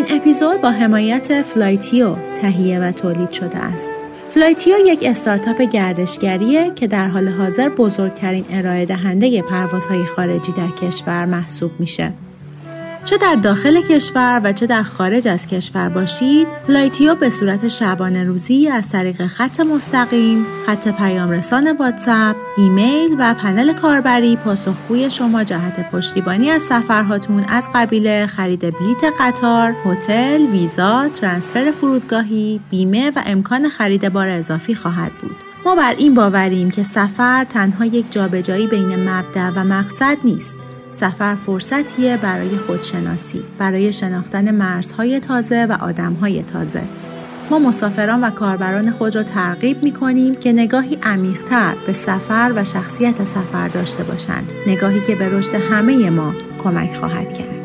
این اپیزود با حمایت فلایتیو تهیه و تولید شده است. فلایتیو یک استارتاپ گردشگریه که در حال حاضر بزرگترین ارائه دهنده پروازهای خارجی در کشور محسوب میشه. چه در داخل کشور و چه در خارج از کشور باشید فلایتیو به صورت شبانه روزی از طریق خط مستقیم خط پیام رسان واتساپ ایمیل و پنل کاربری پاسخگوی شما جهت پشتیبانی از سفرهاتون از قبیل خرید بلیت قطار هتل ویزا ترانسفر فرودگاهی بیمه و امکان خرید بار اضافی خواهد بود. ما بر این باوریم که سفر تنها یک جابجایی بین مبدا و مقصد نیست. سفر فرصتیه برای خودشناسی، برای شناختن مرزهای تازه و آدمهای تازه. ما مسافران و کاربران خود را ترغیب می کنیم که نگاهی عمیقتر به سفر و شخصیت سفر داشته باشند. نگاهی که به رشد همه ما کمک خواهد کرد.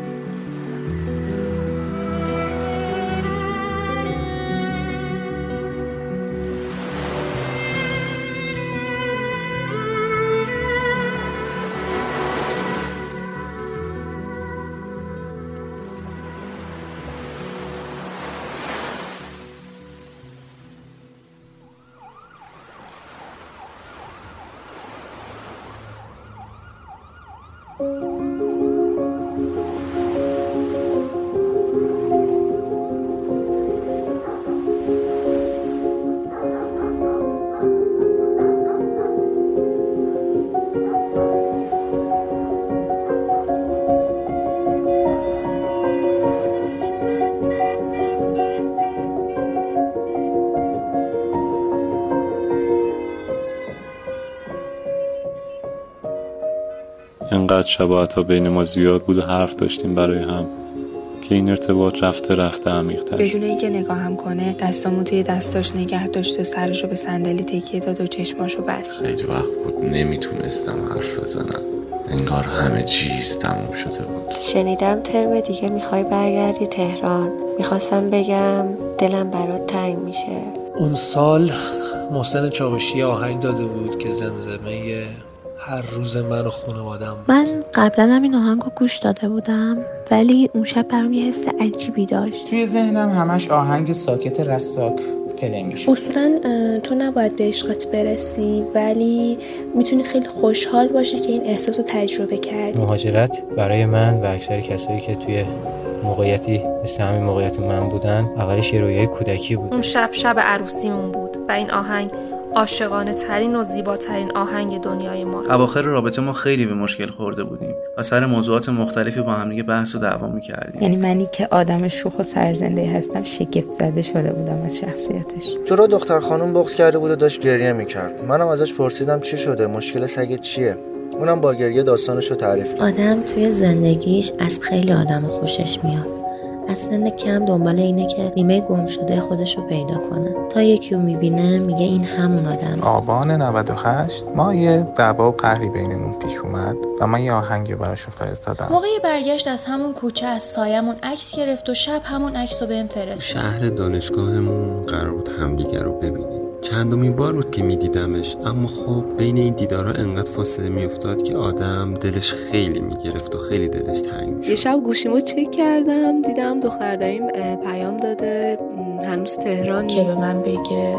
انقدر شباهت ها بین ما زیاد بود و حرف داشتیم برای هم که این ارتباط رفته رفته عمیق‌تر بدون اینکه نگاهم کنه دستامو توی دستاش نگه داشت و سرشو به صندلی تکیه داد و چشماشو بست. خیلی وقت بود نمی‌تونستم حرف بزنم. انگار همه چیز تموم شده بود. شنیدم ترم دیگه می‌خوای برگردی تهران. می‌خواستم بگم دلم برات تنگ میشه. اون سال محسن چاوشی آهنگ داده بود که زمزمه هر روز من و خانوادم من قبلا هم این آهنگ گوش داده بودم ولی اون شب برام یه حس عجیبی داشت. توی ذهنم همش آهنگ ساکت رساک پلی میشه اصولا تو نباید به عشقت برسی ولی می‌تونی خیلی خوشحال باشی که این احساس رو تجربه کردی. مهاجرت برای من و اکثر کسایی که توی موقعیتی مثل همین موقعیت من بودن اولش یه رویای کودکی بود. اون شب شب عروسیمون بود و این آهنگ عاشقانه ترین و زیباترین آهنگ دنیای ماست. اواخر رابطه ما خیلی به مشکل خورده بودیم و سر موضوعات مختلفی با هم دیگه بحث و دعوا می‌کردیم. یعنی منی که آدم شوخ و سرزنده هستم شگفت زده شده بودم از شخصیتش. تو رو دختر خانم بغض کرده بود و داشت گریه می‌کرد؟ منم ازش پرسیدم چی شده مشکل سگت چیه؟ اونم با گریه داستانش رو تعریف کرد. آدم توی زندگیش از خیلی آدم خوشش میاد. از سن کم دنبال اینه که نیمه گم شده خودش رو پیدا کنه. تا یکی رو می‌بینه میگه این همون آدم آبان 98 ما یه دعوا و قهری بینمون پیش اومد و من یه آهنگی براشو فرستادم. موقع برگشت از همون کوچه از سایمون عکس گرفت و شب همون عکس رو بهم فرستاد. شهر دانشگاهمون قرار بود همدیگه رو ببینیم. چندمین بار بود که میدیدمش اما خب بین این دیدارها انقدر فاصله میافتاد که آدم دلش خیلی می‌گرفت و خیلی دلش تنگ می‌شد. یه شب گوشیمو چک کردم دیدم دختر داریم پیام داده هنوز تهران که به من بگه؟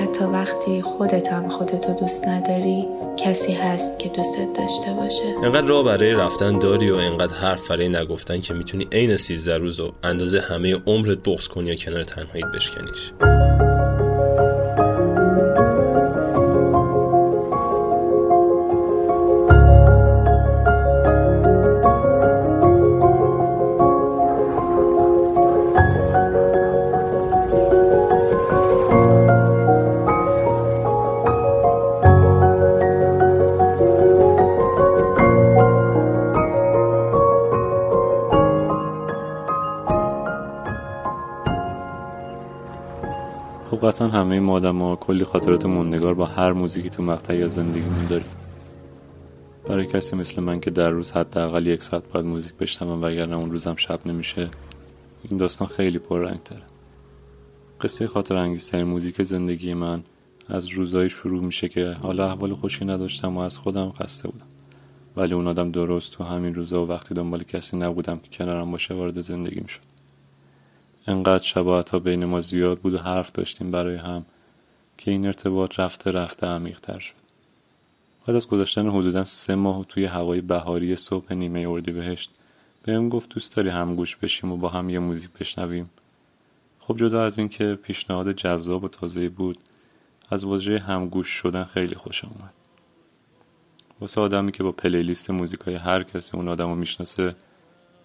حتی وقتی خودت هم خودتو دوست نداری کسی هست که دوستت داشته باشه. انقدر راه برای رفتن داری و انقدر حرف برای نگفتن که می‌تونی عین 13 روز و اندازه همه عمرت بغض کنی یا کنار تنهاییت بشکنیش. قطعا همه ما آدم ها کلی خاطرات موندگار با هر موزیکی تو مقطعی از زندگیمون داریم. برای کسی مثل من که در روز حداقل یک ساعت باید موزیک بشنوم وگرنه اون روزم شب نمیشه این داستان خیلی پررنگ تره قصه خاطر انگیزترین موزیک زندگی من از روزایی شروع میشه که حالا احوال خوشی نداشتم و از خودم خسته بودم. ولی اون آدم درست تو همین روزا و وقتی دنبال کسی نبودم که کنارم باشه وارد زندگیم شد انقدر شباهت ها بین ما زیاد بود و حرف داشتیم برای هم که این ارتباط رفته رفته عمیقتر شد. بعد از گذاشتن حدودا سه ماه توی هوای بهاری صبح نیمه اردیبهشت بهم گفت دوست داری همگوش بشیم و با هم یه موزیک بشنویم. خب جدا از اینکه پیشنهاد جذاب و تازه بود از واژه همگوش شدن خیلی خوشم اومد. واسه آدمی که با پلیلیست موزیک های هر کسی اون آدم رو می‌شناسه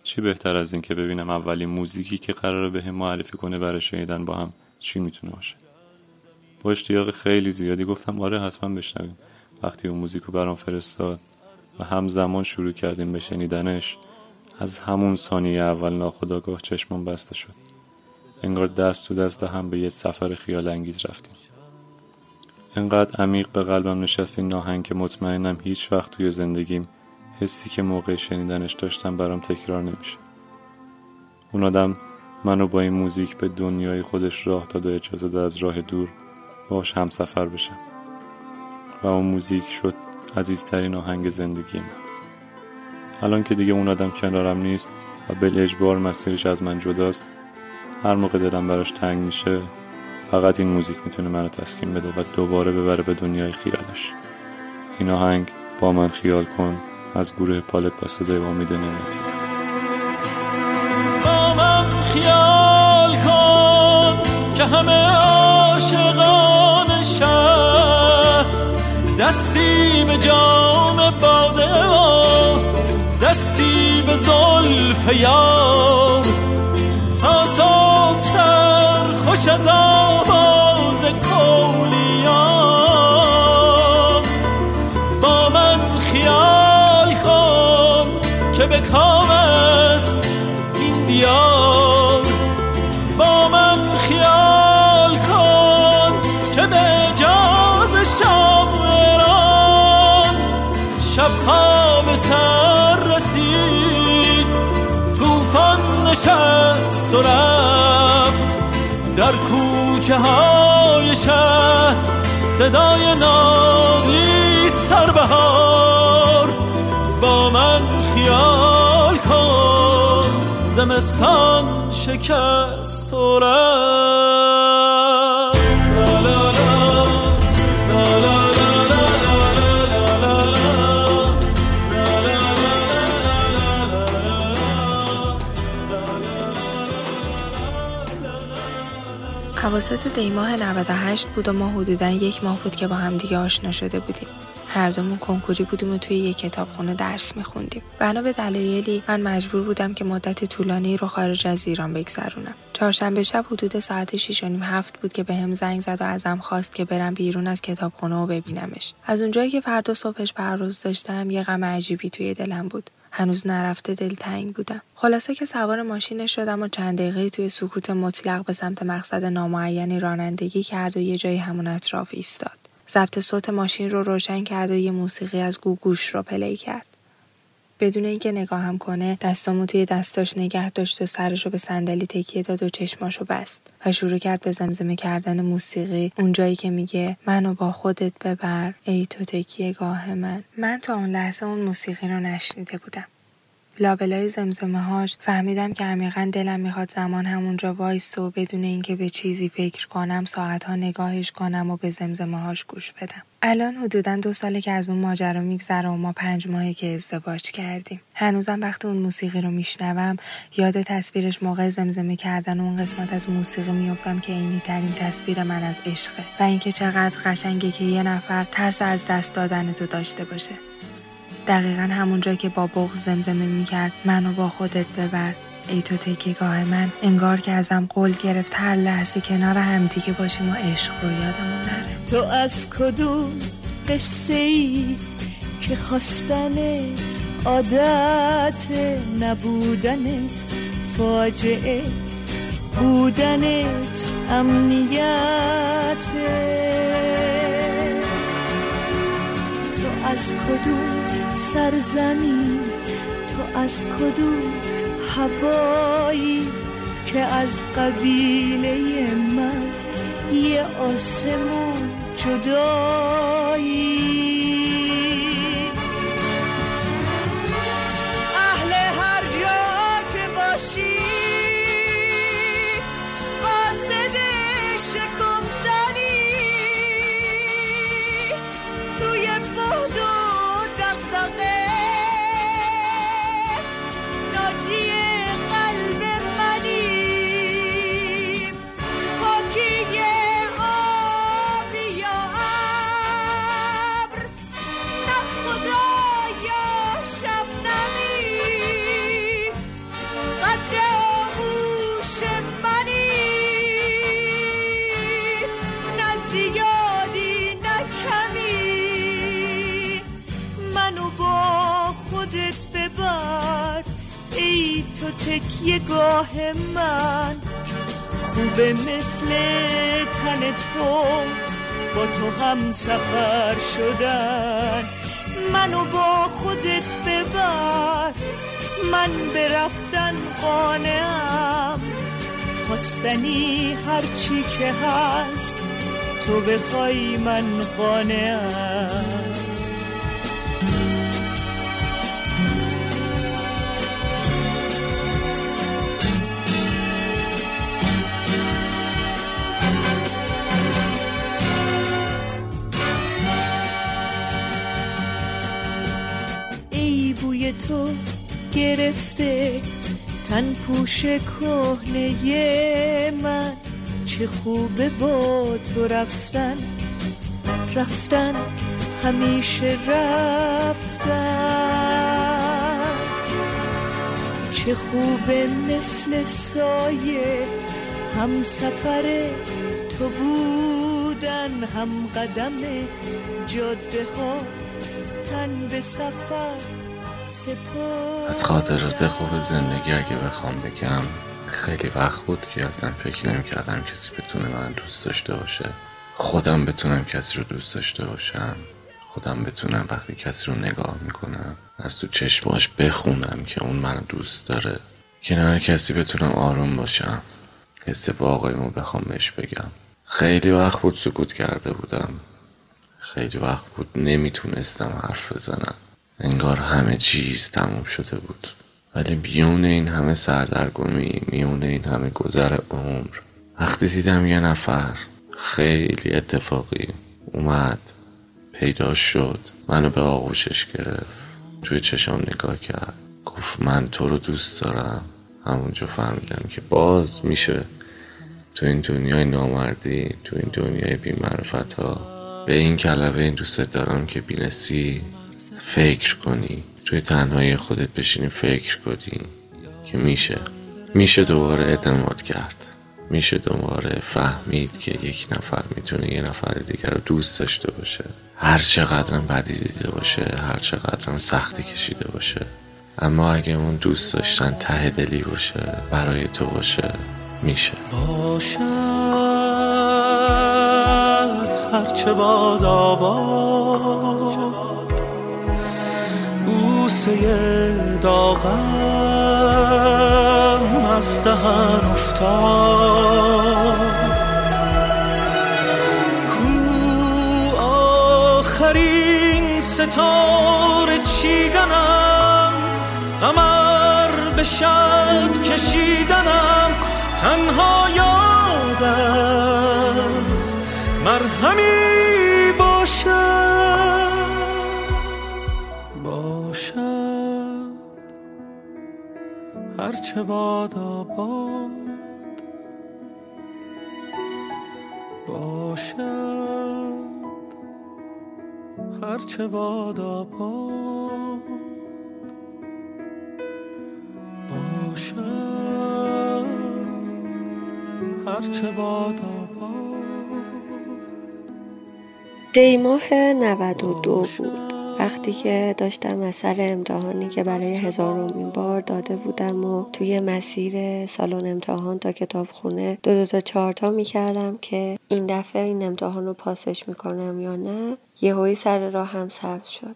چی بهتر از این که ببینم اولین موزیکی که قراره به هم معرفی کنه برای شنیدن با هم چی می‌تونه باشه؟ با اشتیاق خیلی زیادی گفتم آره حتما بشنویم وقتی اون موزیک رو برام فرستاد و همزمان شروع کردیم به شنیدنش از همون ثانیه اول ناخداگاه چشمم بسته شد. انگار دست تو دست هم به یه سفر خیال انگیز رفتیم. انقدر عمیق به قلبم نشست این ناهنگ که مطمئنم هیچ وقت توی زندگیم حسی که موقع شنیدنش داشتم برام تکرار نمیشه. اون آدم منو با این موزیک به دنیای خودش راه داد و اجازه داد از راه دور باش هم سفر بشم. و اون موزیک شد عزیزترین آهنگ زندگی من. الان که دیگه اون آدم کنارم نیست و بل اجبار مسیرش از من جداست هر موقع دلم براش تنگ میشه فقط این موزیک می‌تونه منو تسکین بده و دوباره ببره به دنیای خیالش. این آهنگ با من خیال کن. از گروه پالت با صدای امید نعمتی. با من خیال کن که همه عاشقان شهر دستی به جام باده و دستی به زلف یار. تا سر خوش از آواز نشست و رفت در کوچه های شهر. صدای نازلی سر بهار. با من خیال کن زمستان شکست و رفت. حواست دیماه 98 بود و ما حدودا یک ماه بود که با همدیگه آشنا شده بودیم. هر دومون کنکوری بودیم و توی یک کتابخونه درس میخوندیم. بنا به دلایلی من مجبور بودم که مدت طولانی رو خارج از ایران بگذرونم. چهارشنبه شب حدود ساعت 6 و نیم هفت بود که به هم زنگ زد و ازم خواست که برم بیرون از کتابخونه و ببینمش. از اونجایی که فردا صبحش پرواز داشتم یه غم عجیبی توی دلم بود. هنوز نرفته دلتنگ بودم. خلاصه که سوار ماشین شدم و چند دقیقه توی سکوت مطلق به سمت مقصد نامعینی رانندگی کرد و یه جایی همون اطراف ایستاد. ضبط صوت ماشین رو روشن کرد و یه موسیقی از گوگوش رو پلی کرد. بدون اینکه نگاهم کنه دستامو توی دستاش نگه داشت و سرش رو به صندلی تکیه داد و چشماشو بست و شروع کرد به زمزمه کردن موسیقی. اونجایی که میگه منو با خودت ببر ای تو تکیه گاه من. من تا اون لحظه اون موسیقی رو نشنیده بودم. لابلای زمزمه هاش فهمیدم که عمیقا دلم می‌خواد زمان همونجا وایسته و بدون اینکه به چیزی فکر کنم ساعتها نگاهش کنم و به زمزمه هاش گوش بدم. الان حدودا دو ساله که از اون ماجرا میگذره و ما پنج ماهی که ازدواج کردیم. هنوزم وقتی اون موسیقی رو میشنوم. یاد تصویرش موقع زمزمه کردن اون قسمت از موسیقی میافتم که عینی ترین تصویر من از عشقه. و اینکه چقدر قشنگه که یه نفر ترس از دست دادن تو داشته باشه. دقیقا همونجا که با بغز زمزمه می‌کرد منو با خودت ببر. ای تو تکیگاه من انگار که ازم قول گرفت هر لحظه کنار همدیگه باشیم و عشق رو یادمون نره. تو از کدوم قصه ای که خواستنت عادت نبودنت فاجعه بودنت امنیته تو از کدوم سرزمین تو از کدوم هوایی که از قبیله من یه آسمون جدایی؟ تکیه گاه من خوبه مثل تن تو با تو هم سفر شدن. منو با خودت ببر من برفتن قانم خواستنی هرچی که هست تو بخوای من قانم تو گرفته تن پوش کهنه من. چه خوبه با تو رفتن رفتن همیشه رفتن. چه خوبه مثل سایه هم سفر تو بودن هم قدم جاده ها تن به سفر از خاطرات خوب زندگی اگه بخوام بگم خیلی وقت بود که اصلا فکر نمی کردم کسی بتونه من دوست داشته باشه. خودم بتونم کسی رو دوست داشته باشم. خودم بتونم وقتی کسی رو نگاه می‌کنم از تو چشماش بخونم که اون منو دوست داره. کنار کسی بتونم آروم باشم. حس واقعیمو بخوام بهش بگم. خیلی وقت بود سکوت کرده بودم. خیلی وقت بود نمی‌تونستم حرف بزنم. انگار همه چیز تموم شده بود. ولی بیون این همه سردرگمی میون این همه گذر عمر وقتی دیدم یه نفر خیلی اتفاقی اومد پیدا شد منو به آغوشش گرفت توی چشام نگاه کرد. گفت من تو رو دوست دارم. همونجا فهمیدم که باز میشه. تو این دنیای نامردی تو این دنیای بیمعرفت ها. به این کلمه این دوست دارم که بینسی فکر کنی. توی تنهایی خودت بشینی فکر کنی که میشه. میشه دوباره اعتماد کرد. میشه دوباره فهمید که یک نفر می‌تونه یه نفر دیگر رو دوست داشته باشه. هر چقدرم بدی دیده باشه هر چقدرم سختی کشیده باشه. اما اگه اون دوست داشتن ته دلی باشه برای تو باشه میشه. باشد هرچه باد آباد بوسه داغم از دهن افتاد. کو آخرین ستاره چیدنم؟ قمر به شب کشیدنم. تنها یادت مرهمی هرچه باد آباد باشد. هرچه باد آباد باشد. هرچه باد دیماه 92 بود. وقتی که داشتم اثر امتحانی که برای هزارمین بار داده بودم و توی مسیر سالن امتحان تا کتابخونه دو دو تا چهارتا می‌کردم که این دفعه این امتحان رو پاسش می‌کنم یا نه یهویی سر راه هم سبز شد.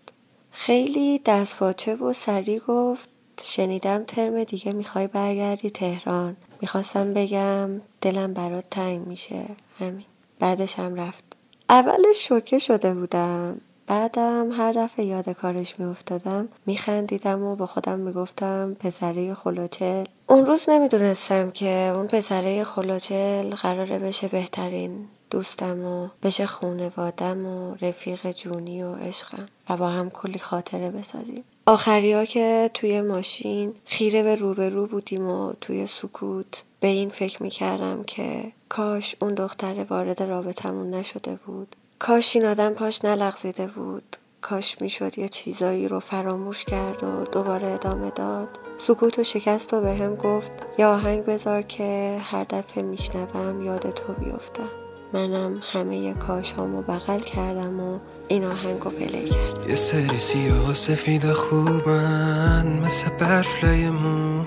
خیلی دستپاچه و سریع گفت شنیدم ترم دیگه می‌خوای برگردی تهران. می‌خواستم بگم دلم برات تنگ میشه. همین. بعدش هم رفت. اولش شوکه شده بودم. بعدم هر دفعه یاد کارش میافتادم میخندیدم و با خودم می‌گفتم پسره خلوچل. اون روز نمی‌دونستم که اون پسره خلوچل قراره بشه بهترین دوستم و بشه خونوادم و رفیق جونی و عشقم و با هم کلی خاطره بسازیم. آخریا که توی ماشین خیره به روبرو بودیم و توی سکوت به این فکر می‌کردم که کاش اون دختر وارد رابطمون نشده بود. کاش این آدم پاش نلغزیده بود. کاش می‌شد یه چیزایی رو فراموش کرد و دوباره ادامه داد. سکوت و شکست و به هم گفت یا آهنگ بذار که هر دفعه میشنوم یاد تو بیفتم منم همه کاش هامو بغل کردم و این آهنگ رو پلی کردم. یه سری سیاه و سفید خوبن مثل برف لای مو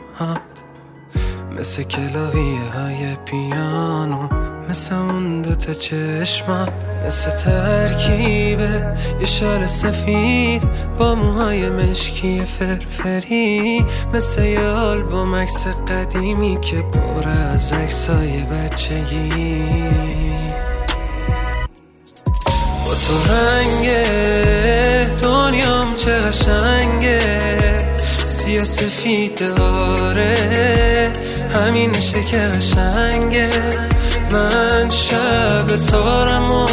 مثل کلاویه های پیانو مثل اون دوتا مثل ترکیبه یه شال سفید با موهای مشکی فرفری مثل یه آلبوم عکس قدیمی که پر از عکسای بچگی. با تو رنگ دنیام چه قشنگه سیاه سفید آره. همینشه که قشنگه. من شب تارم و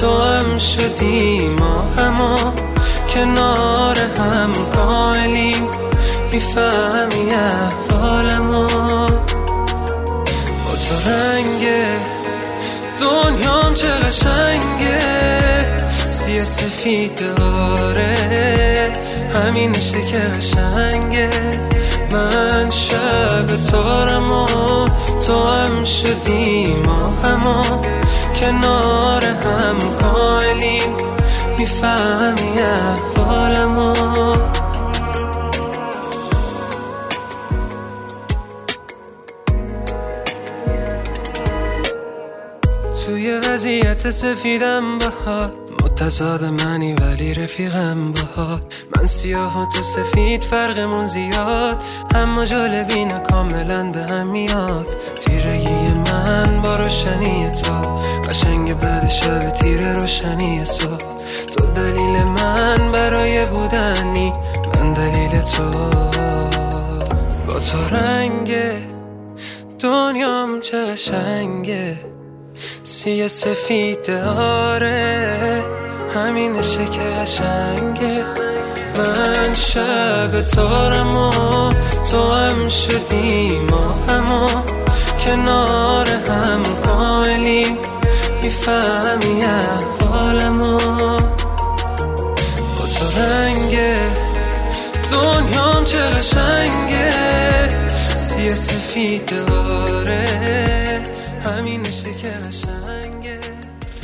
تو هم شدی ما کنار هم کاملیم. می‌فهمی احوالمو با تو رنگ دنیام چه قشنگه. سیاه سفید داره. همینشه که قشنگه. من شب تارم و تو هم شدی ما همو کنار هم کاملیم می‌فهمی احوالمو. توی وضعیت سفیدم باهات متضاد منی ولی رفیقم باهات. من سیاه و تو سفید فرقمون زیاد. اما جالبی نه کاملا به هم میاد. تیرگی من با روشنی تو. قشنگ بعد شب تیر روشنی صبح تو دلیل من برای بودنی من دلیل تو. با تو رنگ دنیام چه قشنگه سیاه سفید آره. همینشه که قشنگه. من شب تارم و تو هم شدی ما همو کنار هم کاملیم. می‌فهمی احوالمو. با تو رنگ دنیام چه قشنگه. سیاه سفید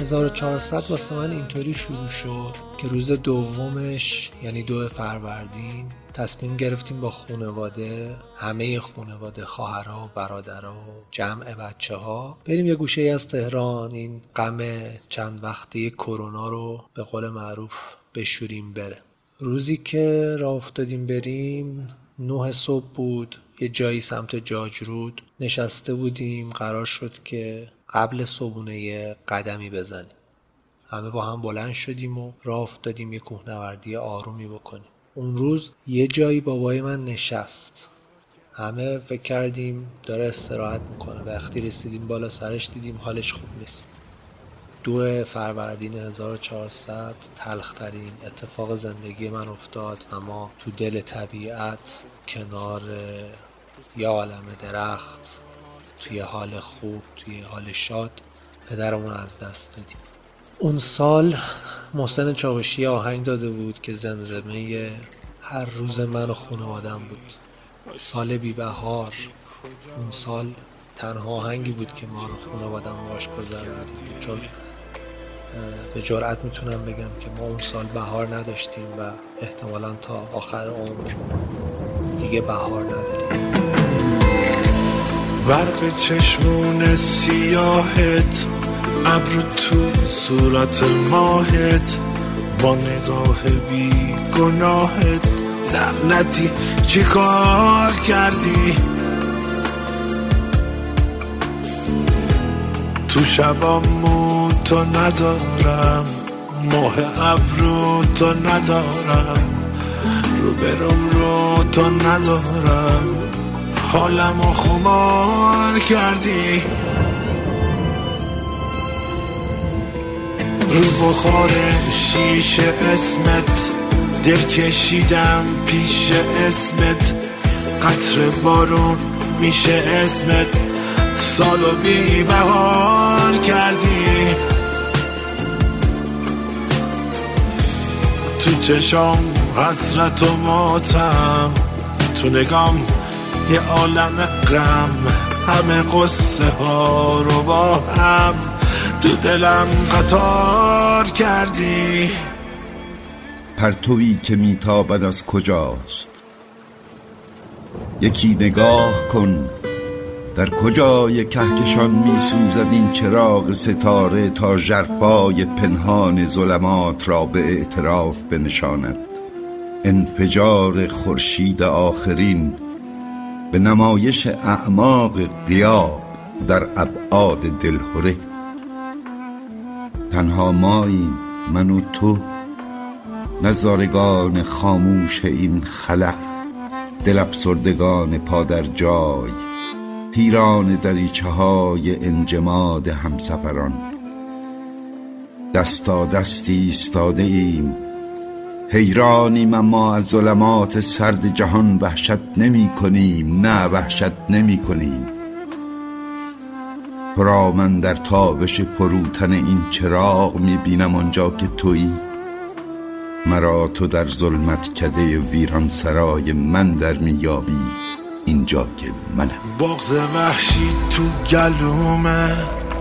1400 واسه من اینطوری شروع شد که روز دومش یعنی دو فروردین تصمیم گرفتیم با خونواده همه خونواده خواهرها و برادرها و جمع بچه ها بریم یه گوشه از تهران این غم چند وقته کرونا رو به قول معروف بشوریم بره. روزی که راه افتادیم بریم نه صبح بود. یه جایی سمت جاجرود نشسته بودیم قرار شد که قبل صبونه قدمی بزنیم. همه با هم بلند شدیم و راه افتادیم یه کوهنوردی آرومی بکنیم. اون روز یه جایی بابای من نشست. همه فکر کردیم داره استراحت می‌کنه. وقتی رسیدیم بالا سرش دیدیم حالش خوب نیست. دو فروردین 1400 تلخترین اتفاق زندگی من افتاد و ما تو دل طبیعت کنار یه عالم درخت توی حال خوب توی حال شاد پدرمون از دست دادیم. اون سال محسن چاوشی آهنگ داده بود که زمزمه هر روز من و خانوادم بود. سال بی بهار اون سال تنها آهنگی بود که ما رو خانوادم باش گذروندیم چون به جرأت می‌تونم بگم که ما اون سال بهار نداشتیم و احتمالا تا آخر عمر دیگه بهار نداریم. برق چشمون سیاهت ابرو تو صورت ماهت با نگاه بی گناهت لعنتی چی کار کردی؟ تو شبامون تو ندارم ماه ابرو تو ندارم رو برم رو تو ندارم. حالم و خمار کردی. رو بخار شیشه اسمت دل کشیدم پیش اسمت. قطر بارون میشه اسمت. سالو بی بهار کردی. تو چشام حسرت و ماتم تو نگام یه عالم غم همه قصه ها رو با هم تو دلم قطار کردی. پرتوی که میتابد از کجاست؟ یکی نگاه کن در کجای کهکشان می سوزد این چراغ ستاره تا ژرفای پنهان ظلمات را به اعتراف بنشاند. انفجار خورشید آخرین به نمایش اعماق قیاب در ابعاد دلهره تنها ماییم من و تو نظارگان خاموش این خلق دل افسردگان پا در جای پیران دریچه های انجماد همسفران. دستا دستی ایستاده ایم حیرانیم اما از ظلمات سرد جهان وحشت نمی کنیم نه وحشت نمی کنیم. را من در تابش پروتن این چراغ می بینم آنجا که تویی. مرا تو در ظلمت کده ویران سرای من در میابی اینجا که منم. بغز وحشی تو گلومه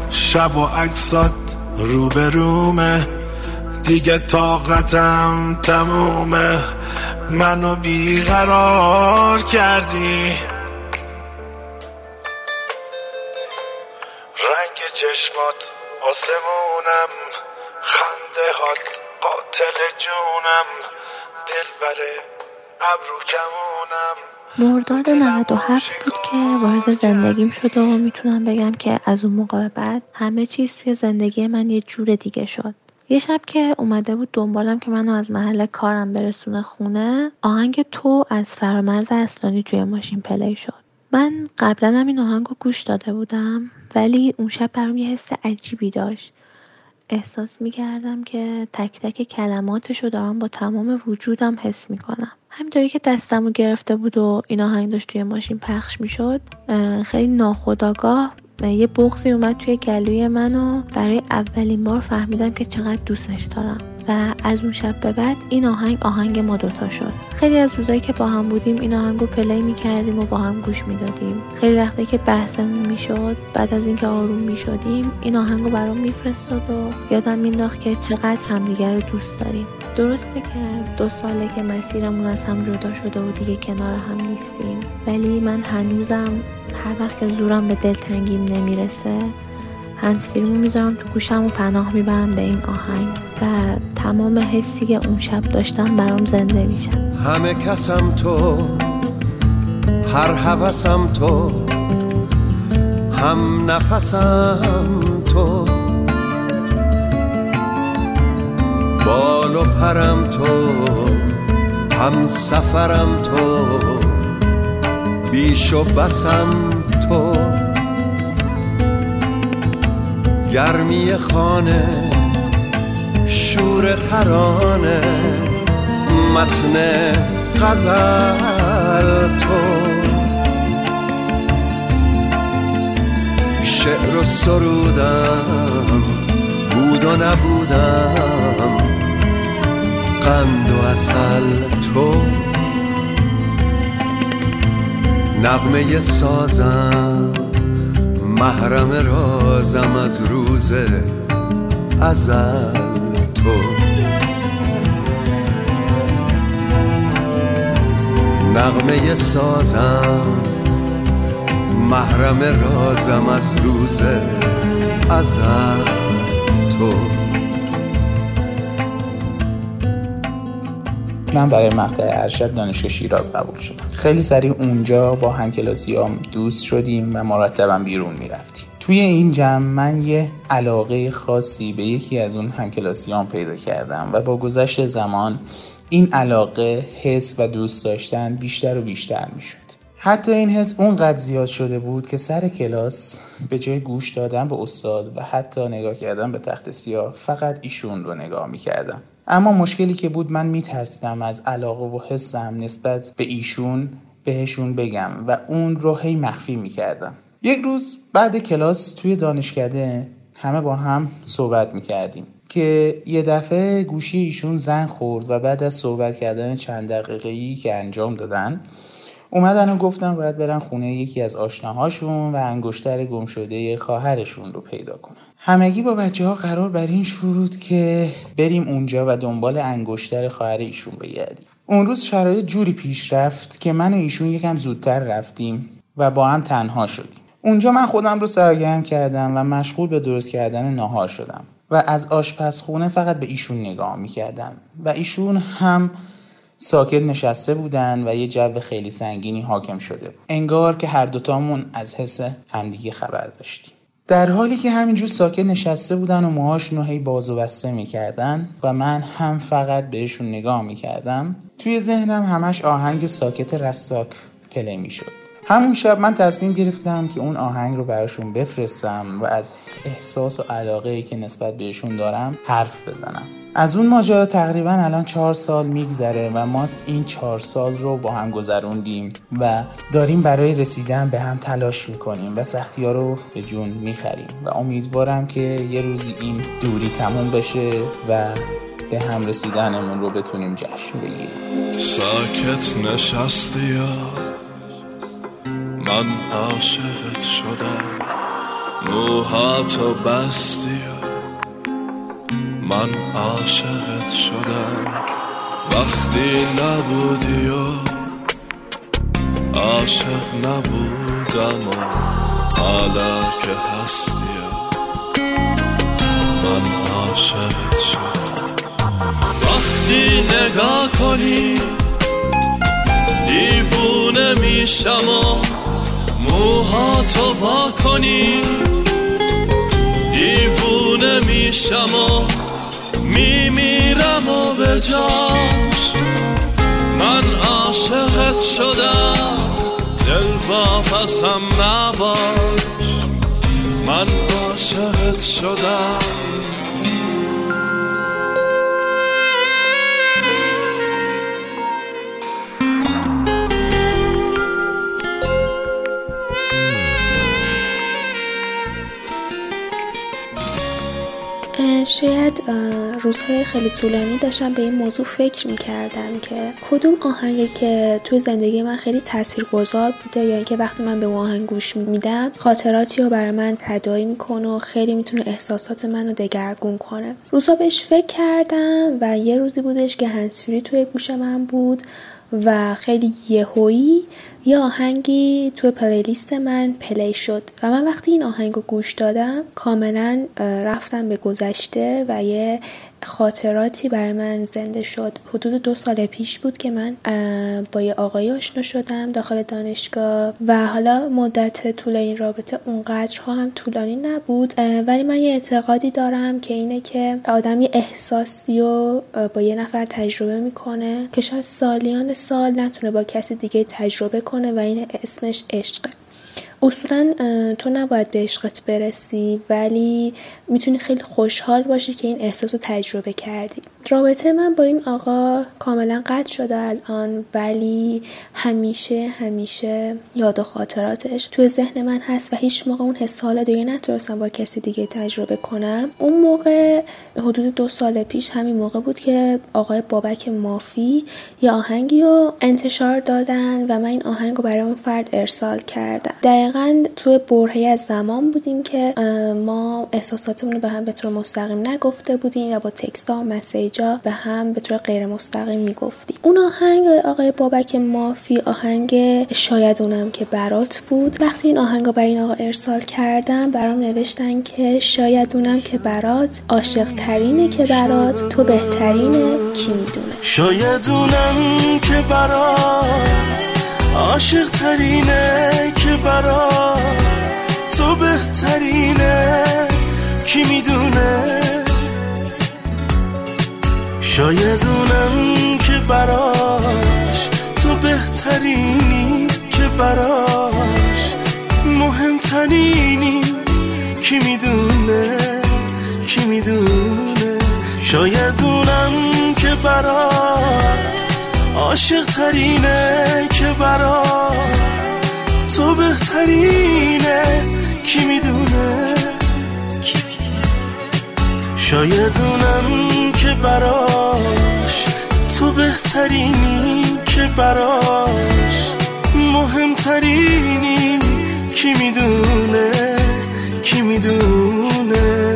شب و عکسات روبرومه. دیگه طاقتم تمومه. منو بیقرار کردی. رنگ چشمات آسمونم خنده هات قاتل جونم. دلبره ابرو کمونم مرداد 97 بود که وارد زندگیم شده و می‌تونم بگم که از اون موقع بعد همه چیز توی زندگی من یه جور دیگه شد. یه شب که اومده بود دنبالم که منو از محل کارم برسونه خونه آهنگ تو از فرامرز اصلانی توی ماشین پلی شد. من قبلا هم این آهنگ رو گوش داده بودم ولی اون شب برام یه حس عجیبی داشت. احساس می‌کردم که تک تک کلماتش رو دارم با تمام وجودم حس می‌کنم. همینطوری که دستم رو گرفته بود و این آهنگ داشت توی ماشین پخش می‌شد خیلی ناخداگاه یه بغزی اومد توی گلوی من و برای اولین بار فهمیدم که چقدر دوستش دارم. و از اون شب به بعد این آهنگ آهنگ ما دوتا شد. خیلی از روزایی که با هم بودیم این آهنگ رو پلی می‌کردیم و با هم گوش می‌دادیم. خیلی وقتی که بحثمون می‌شد بعد از اینکه آروم می‌شدیم این آهنگ رو برام میفرستاد و یادم مینداخت که چقدر همدیگر رو دوست داریم. درسته که دو ساله که مسیرمون از هم جدا شده و دیگه کنار هم نیستیم. ولی من هنوزم هر وقت که زورم به دلتنگیم نمی‌رسه هنس فیلمو می‌ذارم تو گوشم و پناه می‌برم به این آهنگ و تمام حسی که اون شب داشتم برام زنده میشه. همه کسم تو هر هوسم تو هم نفسم تو. بال و پرم تو هم سفرم تو بیش و بسم تو. گرمی خانه شور ترانه متن غزل تو. شعر و سرودم بود و نبودم قند و اصل تو. نغمه سازم محرم رازم از روز ازل تو. نغمه سازم محرم رازم از روز ازل تو. من برای مقطع ارشد دانشگاه شیراز قبول شدم. خیلی سریع اونجا با همکلاسیام دوست شدیم و مرتبا بیرون می‌رفتیم. توی این جمع من یه علاقه خاصی به یکی از اون همکلاسیام پیدا کردم و با گذشت زمان این علاقه حس و دوست داشتن بیشتر و بیشتر می‌شد. حتی این حس اونقدر زیاد شده بود که سر کلاس به جای گوش دادن به استاد و حتی نگاه کردن به تخت سیاه فقط ایشون رو نگاه می‌کردم. اما مشکلی که بود من میترسیدم از علاقه و حسم نسبت به ایشون بهشون بگم و اون رو هی مخفی می‌کردم. یک روز بعد کلاس توی دانشکده همه با هم صحبت می‌کردیم که یه دفعه گوشی ایشون زن خورد و بعد از صحبت کردن چند دقیقه ای که انجام دادن اومدن و گفتن باید برن خونه یکی از آشناهاشون و انگشتر گم شده خواهرشون رو پیدا کنن. همگی با بچه ها قرار بر این شروط که بریم اونجا و دنبال انگشتر خواهر ایشون بگردیم. اون روز شرایط جوری پیش رفت که من و ایشون یکم زودتر رفتیم و با هم تنها شدیم. اونجا من خودم رو سرگرم کردم و مشغول به درست کردن ناهار شدم و از آشپزخونه فقط به ایشون نگاه می‌کردم و ایشون هم ساکت نشسته بودن و یه جو خیلی سنگینی حاکم شده بود. انگار که هر دوتامون از حس همدیگه خبر داشتیم. در حالی که همینجور ساکت نشسته بودن و موهاشون رو هی باز و بسته می‌کردن و من هم فقط بهشون نگاه می‌کردم توی ذهنم همش آهنگ ساکت رستاک پلی می‌شد. همون شب من تصمیم گرفتم که اون آهنگ رو براشون بفرستم و از احساس و علاقه ای که نسبت بهشون دارم حرف بزنم. از اون ماجرا تقریبا الان چهار سال میگذره و ما این چهار سال رو با هم گذروندیم و داریم برای رسیدن به هم تلاش می‌کنیم و سختی ها رو به جون می‌خریم و امیدوارم که یه روزی این دوری تموم بشه و به هم رسیدنمون رو بتونیم جشن بگیریم. ساکت نشستی من عاشقت شدم. موهاتو بستی من عاشقت شدم. وقتی نبودی و عاشق نبودم و حالا که هستی. من عاشقت شدم. وقتی نگاه کنی دیوونه میشم و موهاتو وا کنی. دیوونه میشم و میمیرم و به من عاشقت شدم دل واپسم نباش. من عاشقت شدم. شاید روزهای خیلی طولانی داشتم به این موضوع فکر می‌کردم که کدوم آهنگی که توی زندگی من خیلی تاثیرگذار بوده یا اینکه وقتی من به اون آهنگ گوش میدم خاطراتی رو برای من تدایی می‌کنه و خیلی می‌تونه احساسات من رو دگرگون کنه. روزها بهش فکر کردم و یه روزی بودش که هنسفری توی گوش من بود و خیلی یهویی یه آهنگی توی پلیلیست من پلی شد و من وقتی این آهنگ رو گوش دادم کاملا رفتم به گذشته و یه خاطراتی بر من زنده شد. حدود دو سال پیش بود که من با یه آقای آشنا شدم داخل دانشگاه و حالا مدت طول این رابطه اونقدرها هم طولانی نبود. ولی من یه اعتقادی دارم که اینه که آدم یه احساسی رو با یه نفر تجربه می‌کنه که شاید سالیان سال نتونه با کسی دیگه تجربه کنه و این اسمش عشقه. اصولا تو نباید به عشقت برسی ولی می‌تونی خیلی خوشحال باشی که این احساس رو تجربه کردی. رابطه من با این آقا کاملا قطع شده الان ولی همیشه همیشه یاد و خاطراتش توی ذهن من هست و هیچ موقع اون حس حالا دیگه نتونستم با کسی دیگه تجربه کنم. اون موقع حدود دو سال پیش همین موقع بود که آقای بابک مافی یه آهنگی رو انتشار دادن و من این آهنگ رو برای اون فرد ارسال کردم. دقیقا توی برهی از زمان بودیم که ما احساساتمون رو به هم به طور مستقیم نگفته بودیم و با تکست ها مسیجا به هم به طور غیر مستقیم می‌گفتیم. اون آهنگ آقای بابک مافی آهنگ شاید اونم که برات بود. وقتی این آهنگ رو برای این آقا ارسال کردم برام نوشتن که شاید اونم که برات عاشق ترینه که برات تو بهترینه کی می‌دونه؟ شاید اونم که برات عاشق ترینه که برا تو بهترینه. کی می‌دونه؟ شاید اونم که براش تو بهترینی که براش مهمترینی. کی می‌دونه؟ کی می‌دونه؟ شاید اونم که برات عاشق ترینه که برا تو بهترینه. کی می‌دونه؟ شاید اونم که براش تو بهترینی که براش مهمترینی. کی می‌دونه؟ کی می‌دونه؟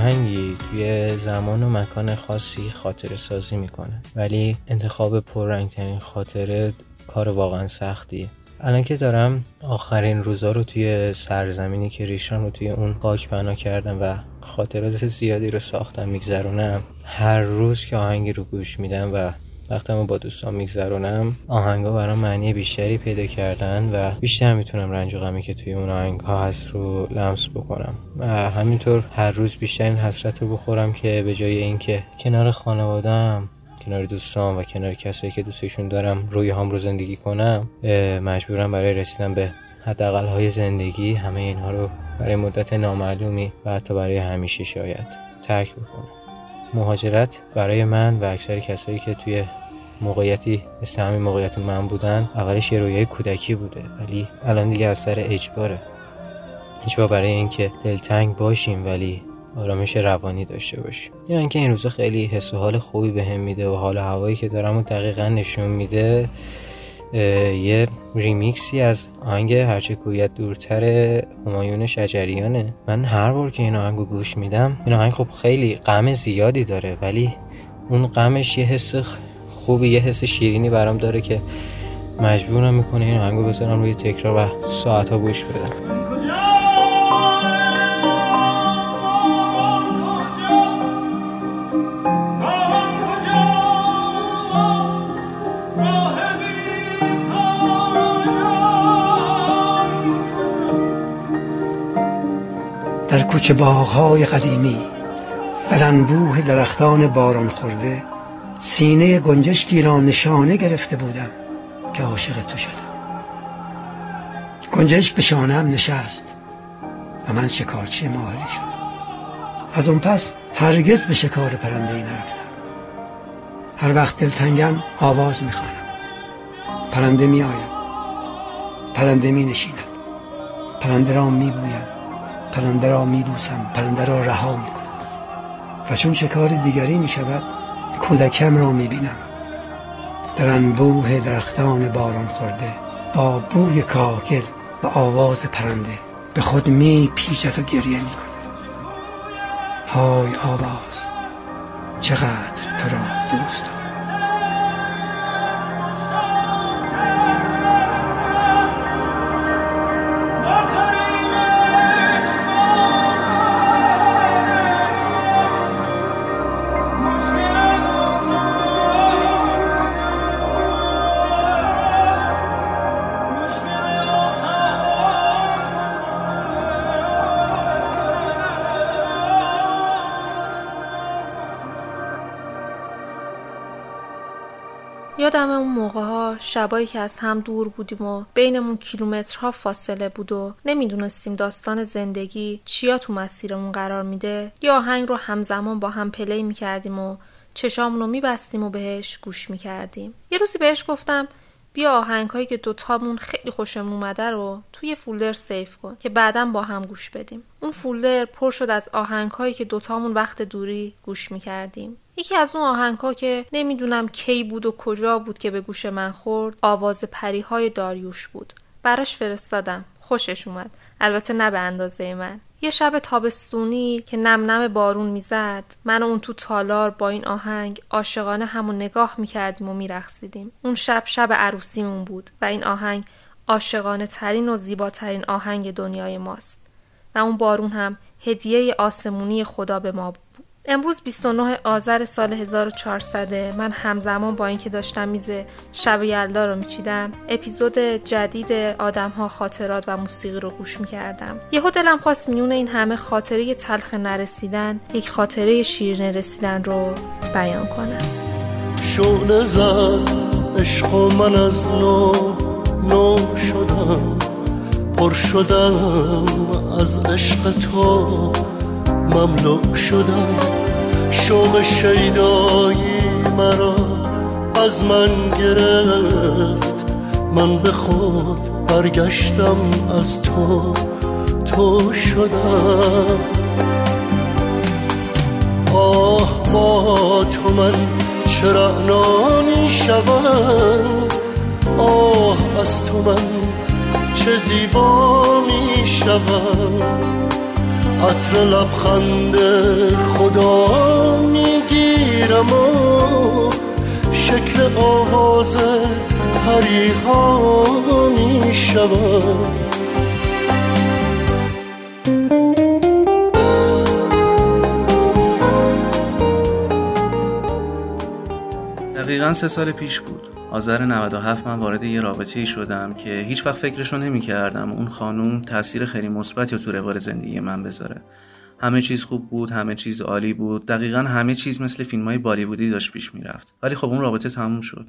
آهنگی توی زمان و مکان خاصی خاطر سازی می‌کنه. ولی انتخاب پررنگترین خاطره کار واقعا سختیه. الان که دارم آخرین روزا رو توی سرزمینی که ریشان رو توی اون خاک بنا کردم و خاطرات زیادی رو ساختم میگذرونم هر روز که آهنگی رو گوش میدم و وقتمو با دوستان میگذرونم آهنگا برام معنی بیشتری پیدا کردن و بیشتر می‌تونم رنج و غمی که توی اون آهنگ هست رو لمس بکنم. و همینطور هر روز بیشتر این حسرت رو بخورم که به جای اینکه کنار خانوادم کنار دوستان و کنار کسایی که دوستشون دارم روی هم رو زندگی کنم مجبورم برای رسیدن به حداقل های زندگی همه اینها رو برای مدت نامعلومی و حتی برای همیشه شاید ترک بکنم. مهاجرت برای من و اکثر کسایی که توی موقعیتی مثل همین موقعیت من بودن اولش یه رویای کودکی بوده. ولی الان دیگه از سر اجباره. اجبار برای اینکه دلتنگ باشیم ولی آرامش روانی داشته باشیم. یا اینکه این روزا خیلی حس و حال خوبی به هم میده و حال هوایی که دارم و دقیقا نشون میده یه ریمیکسی از آهنگ هرچه کویت دورتر همایون شجریانه. من هر بار که این آهنگو گوش میدم این آهنگ خب خیلی غم زیادی داره ولی اون غمش یه حس خوبی یه حس شیرینی برام داره که مجبورم می‌کنه این آهنگو بذارم روی تکرار و ساعت ها گوش بدم. در کوچه باغهای قدیمی در انبوه درختان باران خورده سینه گنجشکی را نشانه گرفته بودم که عاشق تو شدم. گنجشک به شانم نشست و من شکارچی ماهری شدم. از اون پس هرگز به شکار پرنده ای نرفتم. هر وقت دلتنگم آواز می‌خوانم. پرنده می آید پرنده می نشیند. پرنده را می پرنده را می بوسم پرنده را رها می کنم و چون شکار دیگری می شود کودکم را می بینم در انبوه درختان باران خورده با بوی کاکل و آواز پرنده به خود می پیچد و گریه می کند های آواز چقدر تو را دوست دارم. یادم اون موقع ها شبایی که از هم دور بودیم و بینمون کیلومترها فاصله بود و نمی‌دونستیم داستان زندگی چیا تو مسیرمون قرار میده یا آهنگ رو همزمان با هم پلی می‌کردیم و چشامون رو میبستیم و بهش گوش می‌کردیم. یه روزی بهش گفتم بیا آهنگ هایی که دوتامون خیلی خوشمون اومده رو توی فولدر سیف کن که بعدا با هم گوش بدیم. اون فولدر پر شد از آهنگ هایی که دوتامون وقت دوری گوش می‌کردیم. یکی از اون آهنگ ها که نمی‌دونم کی بود و کجا بود که به گوش من خورد آواز پری های داریوش بود. براش فرستادم. خوشش اومد. البته نه به اندازه من. یه شب تابستونی که نم نم بارون می‌زد من و اون تو تالار با این آهنگ عاشقانه همون نگاه می‌کردیم و میرقصیدیم. اون شب شب عروسیمون بود و این آهنگ عاشقانه ترین و زیباترین آهنگ دنیای ماست. و اون بارون هم هدیه آسمونی خدا به ما بود. امروز 29 آذر سال 1400 من همزمان با اینکه داشتم میز شب یلدا رو میچیدم اپیزود جدید آدم ها خاطرات و موسیقی رو گوش می‌کردم. یهو دلم خواست میونه این همه خاطره تلخ نرسیدن یک خاطره شیرین رسیدن رو بیان کنم. شعله زد عشق من از نو نو شدم. پر شدم از عشق تو. مملو شدم. شوق شیدایی مرا از من گرفت. من به خود برگشتم از تو تو شدم. آه با تو من چرا نامی شوم. آه از تو من چه زیبا می شوم. عطر لبخند خدا می‌گیرم و شکل آواز پریها می‌شوم. دقیقا سه سال پیش بود. آذر 97 من وارد یه رابطه ای شدم که هیچ وقت فکرشو نمی کردم اون خانوم تاثیر خیلی مثبتی تو روال زندگی من بذاره. همه چیز خوب بود همه چیز عالی بود. دقیقا همه چیز مثل فیلم های بالیوودی داشت پیش می‌رفت. ولی خب اون رابطه تموم شد.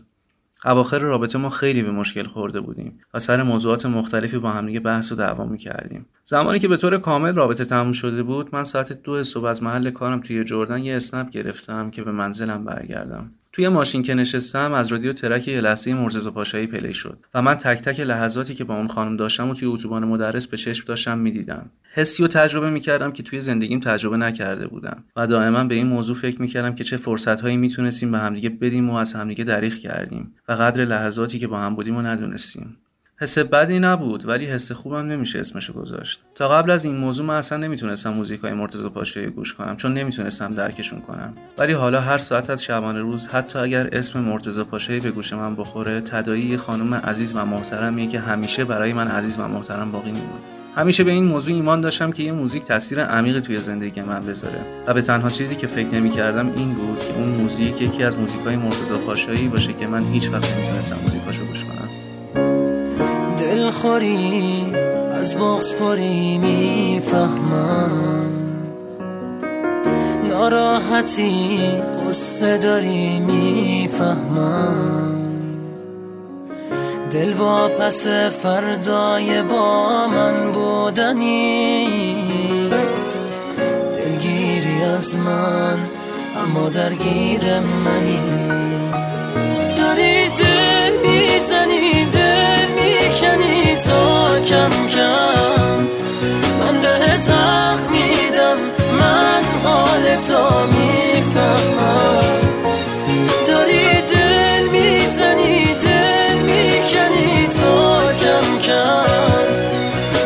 اواخر رابطه ما خیلی به مشکل خورده بودیم و سر موضوعات مختلفی با همدیگه بحث و دعوا می‌کردیم. زمانی که به طور کامل رابطه تموم شده بود من ساعت دو صبح از محل کارم توی جردن یه اسنپ گرفتم که به منزلم برگردم. توی ماشین که نشستم از رادیو ترک یه لحظه مرتضی پاشایی پلی شد و من تک تک لحظاتی که با اون خانم داشتم و توی اتوبان مدرس به چشم داشتم می‌دیدم. حسی و تجربه می‌کردم که توی زندگیم تجربه نکرده بودم و دائما به این موضوع فکر می‌کردم که چه فرصتهایی می‌تونستیم به همدیگه بدیم و از همدیگه دریغ کردیم و قدر لحظاتی که با هم بودیم و ندونستیم. حس بدی نبود ولی حس خوبم نمیشه اسمشو گذاشت. تا قبل از این موضوع من اصلا نمی‌تونستم موزیک های مرتضی پاشایی گوش کنم چون نمی‌تونستم درکشون کنم. ولی حالا هر ساعت از شبانه روز حتی اگر اسم مرتضی پاشایی به گوش من بخوره تدایی خانم عزیز و محترمیه که همیشه برای من عزیز و محترم باقی میمونه. همیشه به این موضوع ایمان داشتم که یه موزیک تاثیر عمیقی توی زندگی من بذاره. و به تنها چیزی که فکر نمی‌کردم این بود که اون موزیک یکی از موزیکای مرتضی پاشایی باشه که من هیچ وقت نمی‌تونستم موزیکاشو گوش کنم. دلخوری از بغز پری می‌فهمم. ناراحتی قصه داری می‌فهمم. دل پس فردای با من بودنی. دلگیری از من اما درگیر منی. داری دل می‌زنی می‌کنی تا کم کم. من به حق میدم من حال تو می‌فهمم. داری دل می‌زنی دل می‌کنی تا کم کم.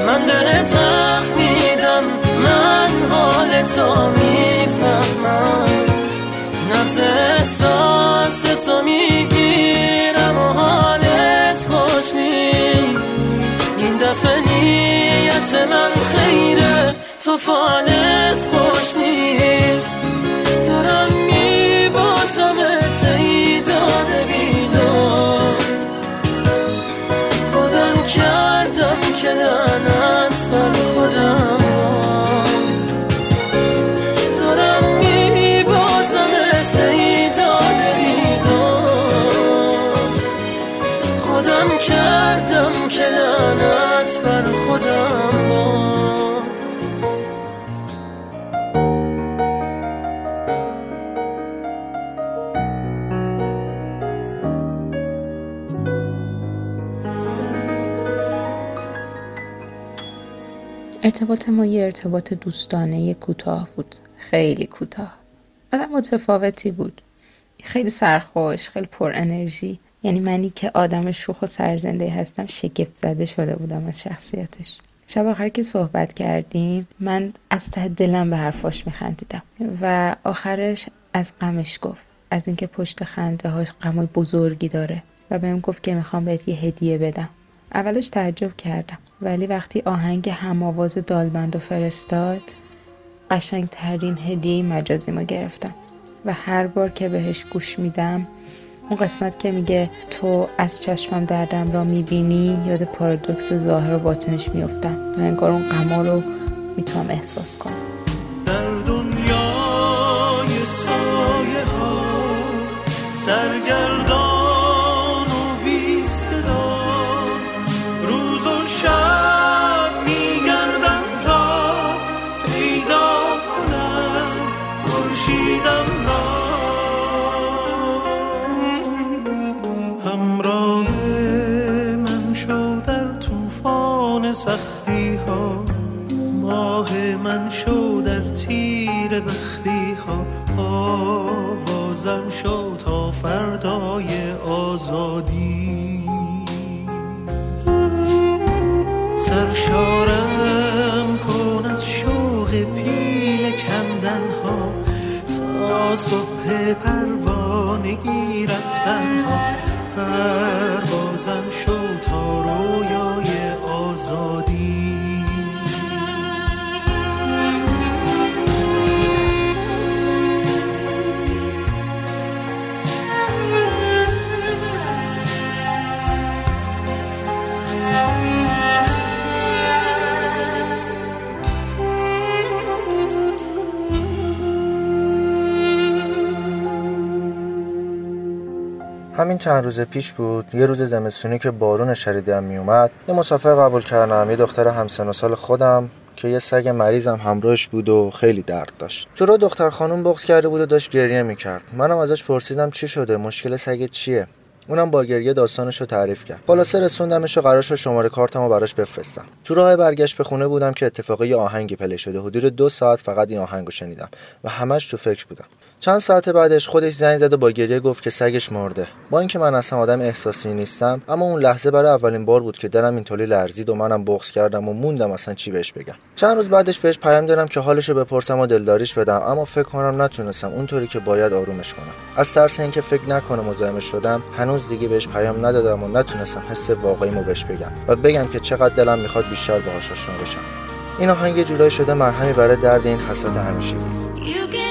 من به حق میدم من حال تو می‌فهمم. نبز احساس تو می‌گیرم دفعه نیت من خیره. تو فالت خوش نیست. دارم میبازم ای داده بیدار. خودم کردم که لعنت لعنت بر خودم بار ارتباط ما یه ارتباط دوستانه کوتاه بود. خیلی کوتاه. آدم متفاوتی بود. خیلی سرخوش خیلی پر انرژی. یعنی منی که آدم شوخ و سرزنده هستم شگفت زده شده بودم از شخصیتش. شب آخر که صحبت کردیم من از ته دلم به حرفاش میخندیدم و آخرش از غمش گفت. از اینکه پشت خنده هاش غمای بزرگی داره و بهم گفت که می‌خوام بهت یه هدیه بدم. اولش تعجب کردم ولی وقتی آهنگ هماواز دالبند و فرستاد قشنگ ترین هدیه مجازی ما گرفتم و هر بار که بهش گوش میدم اون قسمت که میگه تو از چشمم دردم را می‌بینی یاد پارادوکس ظاهر و باطنش میفتم و انگار اون غما رو می‌تونم احساس کنم. در دنیای سایه ها سرگردان شو تا فردای آزادی. سرشارم کن از شوق پیل کندن ها تا صبح پروانگی رفتن ها پروازم شو همین چند روز پیش بود. یه روز زمستونی که بارون شدیدی هم میومد یه مسافر قبول کردم. یه دختر همسن و سال خودم که یه سگ مریضم همراهش بود و خیلی درد داشت. تو رو دختر خانم بغض کرده بود و داشت گریه می‌کرد. منم ازش پرسیدم چی شده؟ مشکل سگت چیه؟ اونم با گریه داستانش رو تعریف کرد. خلاصه رسوندمش و قرار شد شماره کارتمو براش بفرستم. تو راه برگشت به خونه بودم که اتفاقی آهنگی پلی شده. حدود دو ساعت فقط این آهنگو شنیدم و همش تو فکر بودم. چند ساعت بعدش خودش زنگ زد و با گریه گفت که سگش مرده. با اینکه من اصلا آدم احساسی نیستم اما اون لحظه برای اولین بار بود که دلم اینطوری لرزید و منم بغض کردم و موندم اصلا چی بهش بگم. چند روز بعدش بهش پیام دادم که حالشو بپرسم و دلداریش بدم اما فکر کنم نتونستم اونطوری که باید آرومش کنم. از ترس اینکه فکر نکنه مزاحمش شدم هنوز دیگه بهش پیام ندادم و نتونستم حس واقعیمو بهش بگم و بگم که چقدر دلم می‌خواد بیشتر باهاش آشنا بشم. این آهنگ جورایی شده مرهمی برای درد این حسرت همیشگی.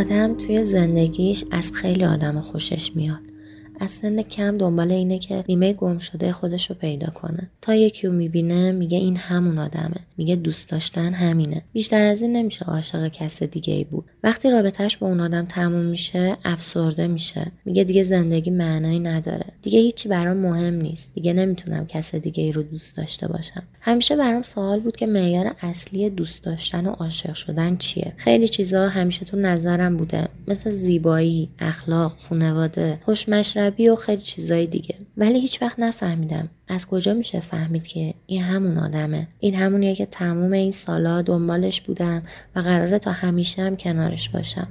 آدم توی زندگیش از خیلی آدم خوشش میاد. از سن کم دنبال اینه که نیمه گم شده خودش رو پیدا کنه. تا یکی رو می‌بینه میگه این همون آدمه. میگه دوست داشتن همینه. بیشتر از این نمیشه عاشق کس دیگه ای بود. وقتی رابطهش با اون آدم تموم میشه افسرده میشه. میگه دیگه زندگی معنایی نداره. دیگه هیچی برام مهم نیست. دیگه نمی‌تونم کس دیگه ای رو دوست داشته باشم. همیشه برام سوال بود که معیار اصلی دوست داشتن و عاشق شدن چیه؟ خیلی چیزا همیشه تو نظرم بوده. مثل زیبایی اخلاق خانواده خوشمشربی و خیلی چیزای دیگه. ولی هیچ وقت نفهمیدم از کجا میشه فهمید که این همون آدمه. این همونیه که تموم این سالا دنبالش بودم و قراره تا همیشه هم کنارش باشم.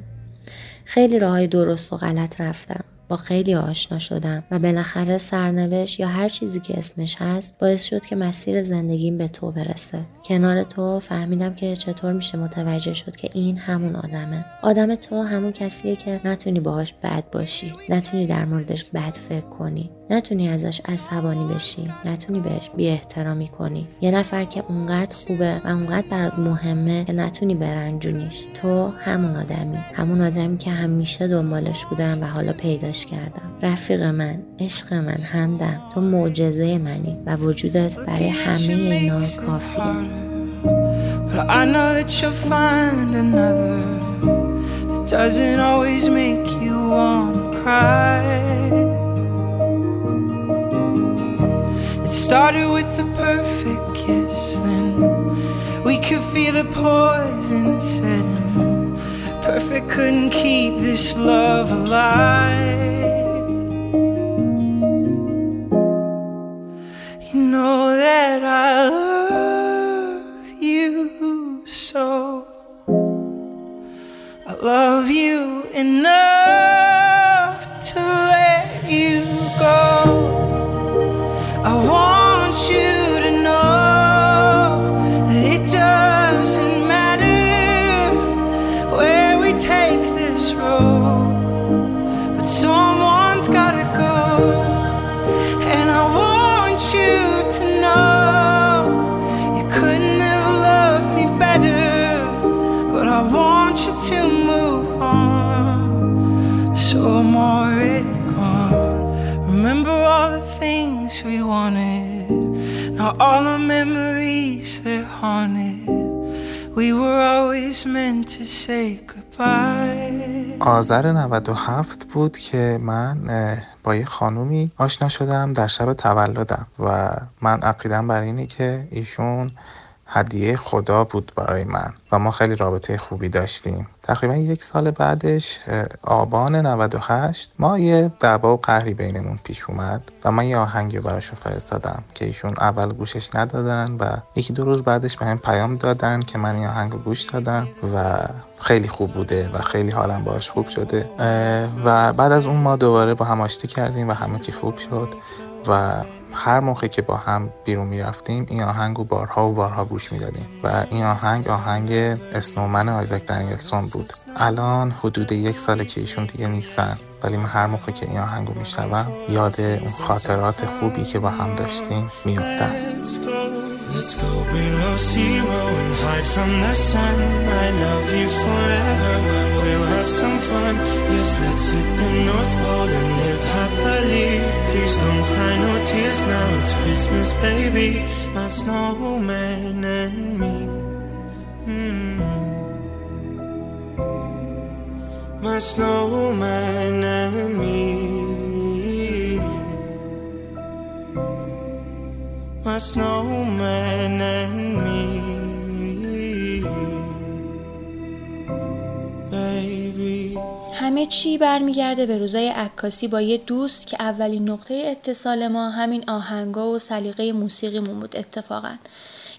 خیلی راههای درست و غلط رفتم. با خیلی آشنا شدم و بالاخره سرنوشت یا هر چیزی که اسمش هست باعث شد که مسیر زندگیم به تو برسه. کنار تو فهمیدم که چطور میشه متوجه شد که این همون آدمه. آدم تو همون کسیه که نتونی باهاش بد باشی نتونی در موردش بد فکر کنی. نتونی ازش عصبانی بشی نتونی بهش بی احترامی کنی. یه نفر که اونقدر خوبه و اونقدر برات مهمه که نتونی برنجونیش. تو همون آدمی. همون آدمی که همیشه دنبالش بودم و حالا پیداش کردم. رفیق من عشق من همدم. تو معجزه منی و وجودت برای همه اینا کافیه. But I know that you'll find another that doesn't always make you want to cry. It started with the perfect kiss, then we could feel the poison setting. Perfect couldn't keep this love alive. You know that I love you so. I love you enough all the memories they're haunted. We were always meant to say goodbye. آذر 97 بود که من با یه خانومی آشنا شدم در شب تولدم و من عقیدم بر اینه که ایشون هدیه خدا بود برای من و ما خیلی رابطه خوبی داشتیم. تقریبا یک سال بعدش آبان 98 ما یه دعوا و قهری بینمون پیش اومد و من یه آهنگی رو براشون فرستادم که ایشون اول گوشش ندادن و یکی دو روز بعدش به هم پیام دادن که من این آهنگ رو گوش دادم و خیلی خوب بوده و خیلی حالم باش خوب شده. و بعد از اون ما دوباره با هم آشتی کردیم و همه چی خوب شد و هر موقع که با هم بیرون می‌رفتیم این آهنگ رو بارها و بارها گوش می‌دادیم و این آهنگ آهنگ اسنومن آیزاک دنیلسون بود. الان حدود یک ساله که ایشون دیگه نیستن ولی من هر موقع که این آهنگ رو میشنوم یاد اون خاطرات خوبی که با هم داشتیم میفتم Let's go below zero and hide from the sun. I love you forever we'll have some fun. Yes, let's hit the North Pole and live happily. Please don't cry, no tears now. It's Christmas, baby. My snowman and me. Mm. My snowman and me. My snowman and me. همه چی برمیگرده به روزای عکاسی با یه دوست که اولین نقطه اتصال ما همین آهنگا و سلیقه موسیقیمون بود اتفاقا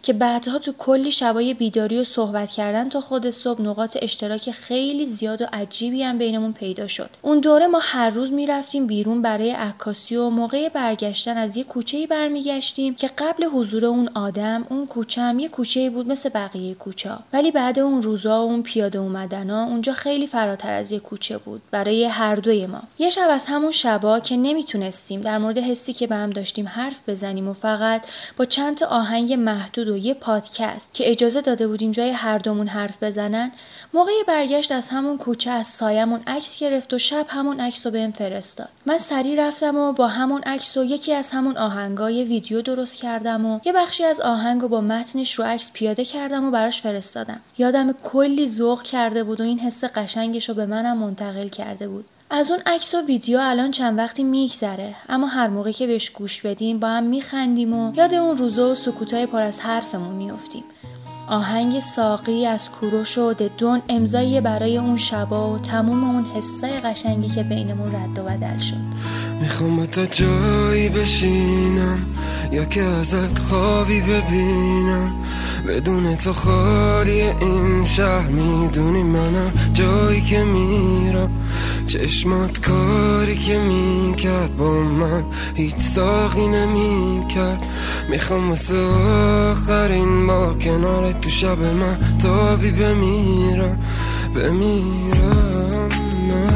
که بعدها تو کلی شبای بیداری و صحبت کردن تا خود صبح نقاط اشتراک خیلی زیاد و عجیبی هم بینمون پیدا شد. اون دوره ما هر روز می‌رفتیم بیرون برای عکاسی و موقع برگشتن از یه کوچه برمیگشتیم که قبل حضور اون آدم اون کوچه هم یه کوچه بود مثل بقیه کوچه ولی بعد اون روزا و اون پیاده اومدنا اونجا خیلی فراتر از یه کوچه بود برای هر دوی ما. یه شب از همون شبا که نمی‌تونستیم در مورد حسی که به هم داشتیم حرف بزنیم و فقط با چند تا آهنگ محدود و یه پادکست که اجازه داده بودیم جای هر دومون حرف بزنن موقع برگشت از همون کوچه از سایمون عکس گرفت و شب همون عکس رو بهم فرستاد. من سریع رفتم و با همون عکس و یکی از همون آهنگای ویدیو درست کردم و یه بخشی از آهنگ رو با متنش رو عکس پیاده کردم و براش فرستادم. یادم کلی ذوق کرده بود و این حس قشنگش رو به منم منتقل کرده بود. از اون عکس و ویدیو الان چند وقتی میگذره. اما هر موقع که بهش گوش بدیم با هم میخندیم و یاد اون روزا و سکوتای پر از حرفمون میافتیم. آهنگ ساقی از کوروش و دون امضایی برای اون شبا و تموم اون حسای قشنگی که بینمون رد و بدل شد. می‌خوام با تا جایی بشینم یا که ازت خوابی ببینم. بدون تو خالی این شهر می‌دونی منم جایی که میرم. چشمات کاری که می‌کرد با من هیچ ساقی نمی‌کرد. می‌خوام واسه آخرین با کنار تو شب من تابی بمیرم بمیرم. نه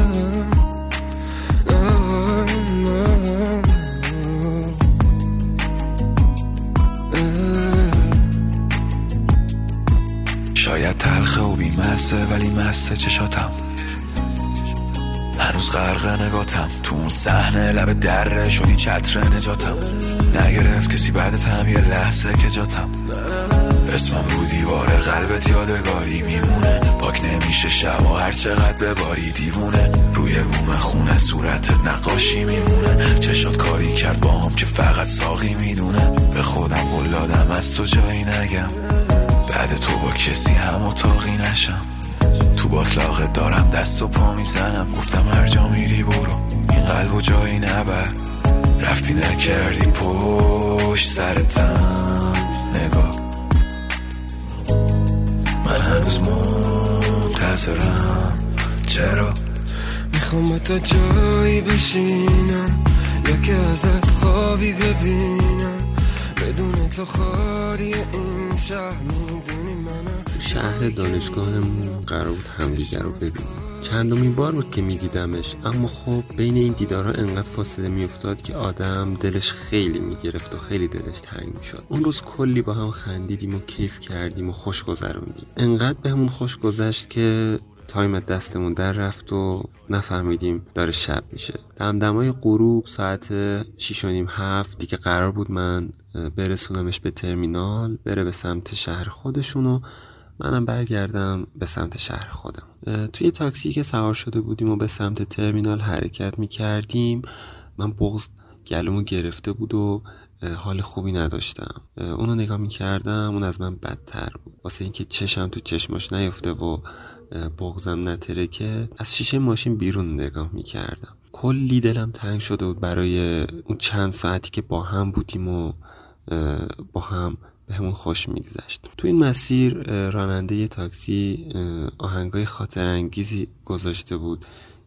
شاید تلخه و بیمسته ولی مسته چشاتم. هنوز غرق نگاتم. تو اون صحنه لب دره شدی چتر نجاتم. نگرفت کسی بعدتم یه لحظه که جاتم. اسمم رو دیوار قلبت یادگاری میمونه. پاک نمیشه شب و هر چقدر بباری دیوونه. روی بوم خونه صورتت نقاشی میمونه. چشات کاری کرد با هم که فقط ساقی می‌دونه. به خودم قول از تو جایی نگم. بعد تو با کسی هم اتاقی نشم. تو باطلاقت دارم دست و پا می‌زنم. گفتم هر جا میری برو. این قلب و جایی نبر. رفتی نکردی پشت سرتم نگاه. من هنوز منتظرم. چرا؟ می‌خوام با تا جایی بشینم. یا که ازت خوابی ببینم. بدون تو خالی این شهر می‌دونی منم. شهر دانشگاهمون قرار بود همدیگر رو ببینیم. چندمین بار بود که میدیدمش اما خب بین این دیدارها انقدر فاصله میافتاد که آدم دلش خیلی می‌گرفت و خیلی دلش تنگ می‌شد. اون روز کلی با هم خندیدیم و کیف کردیم و خوش گذروندیم. انقدر بهمون خوش گذشت که تایم دستمون در رفت و نفهمیدیم داره شب میشه. دمدمای غروب ساعت 6 و نیم هفت دیگه قرار بود من برسونمش به ترمینال بره به سمت شهر خودشون و منم برگردم به سمت شهر خودم. توی تاکسی که سوار شده بودیم و به سمت ترمینال حرکت می‌کردیم من بغز گلومو گرفته بود و حال خوبی نداشتم. اونو نگاه می‌کردم اون از من بدتر بود. واسه اینکه چشم تو چشماش نیفته و بغزم نترکه از شیشه ماشین بیرون نگاه می‌کردم. کلی دلم تنگ شده بود برای اون چند ساعتی که با هم بودیم و با هم به همون خوش میگذشت. تو این مسیر راننده تاکسی آهنگای خاطر انگیزی گذاشته بود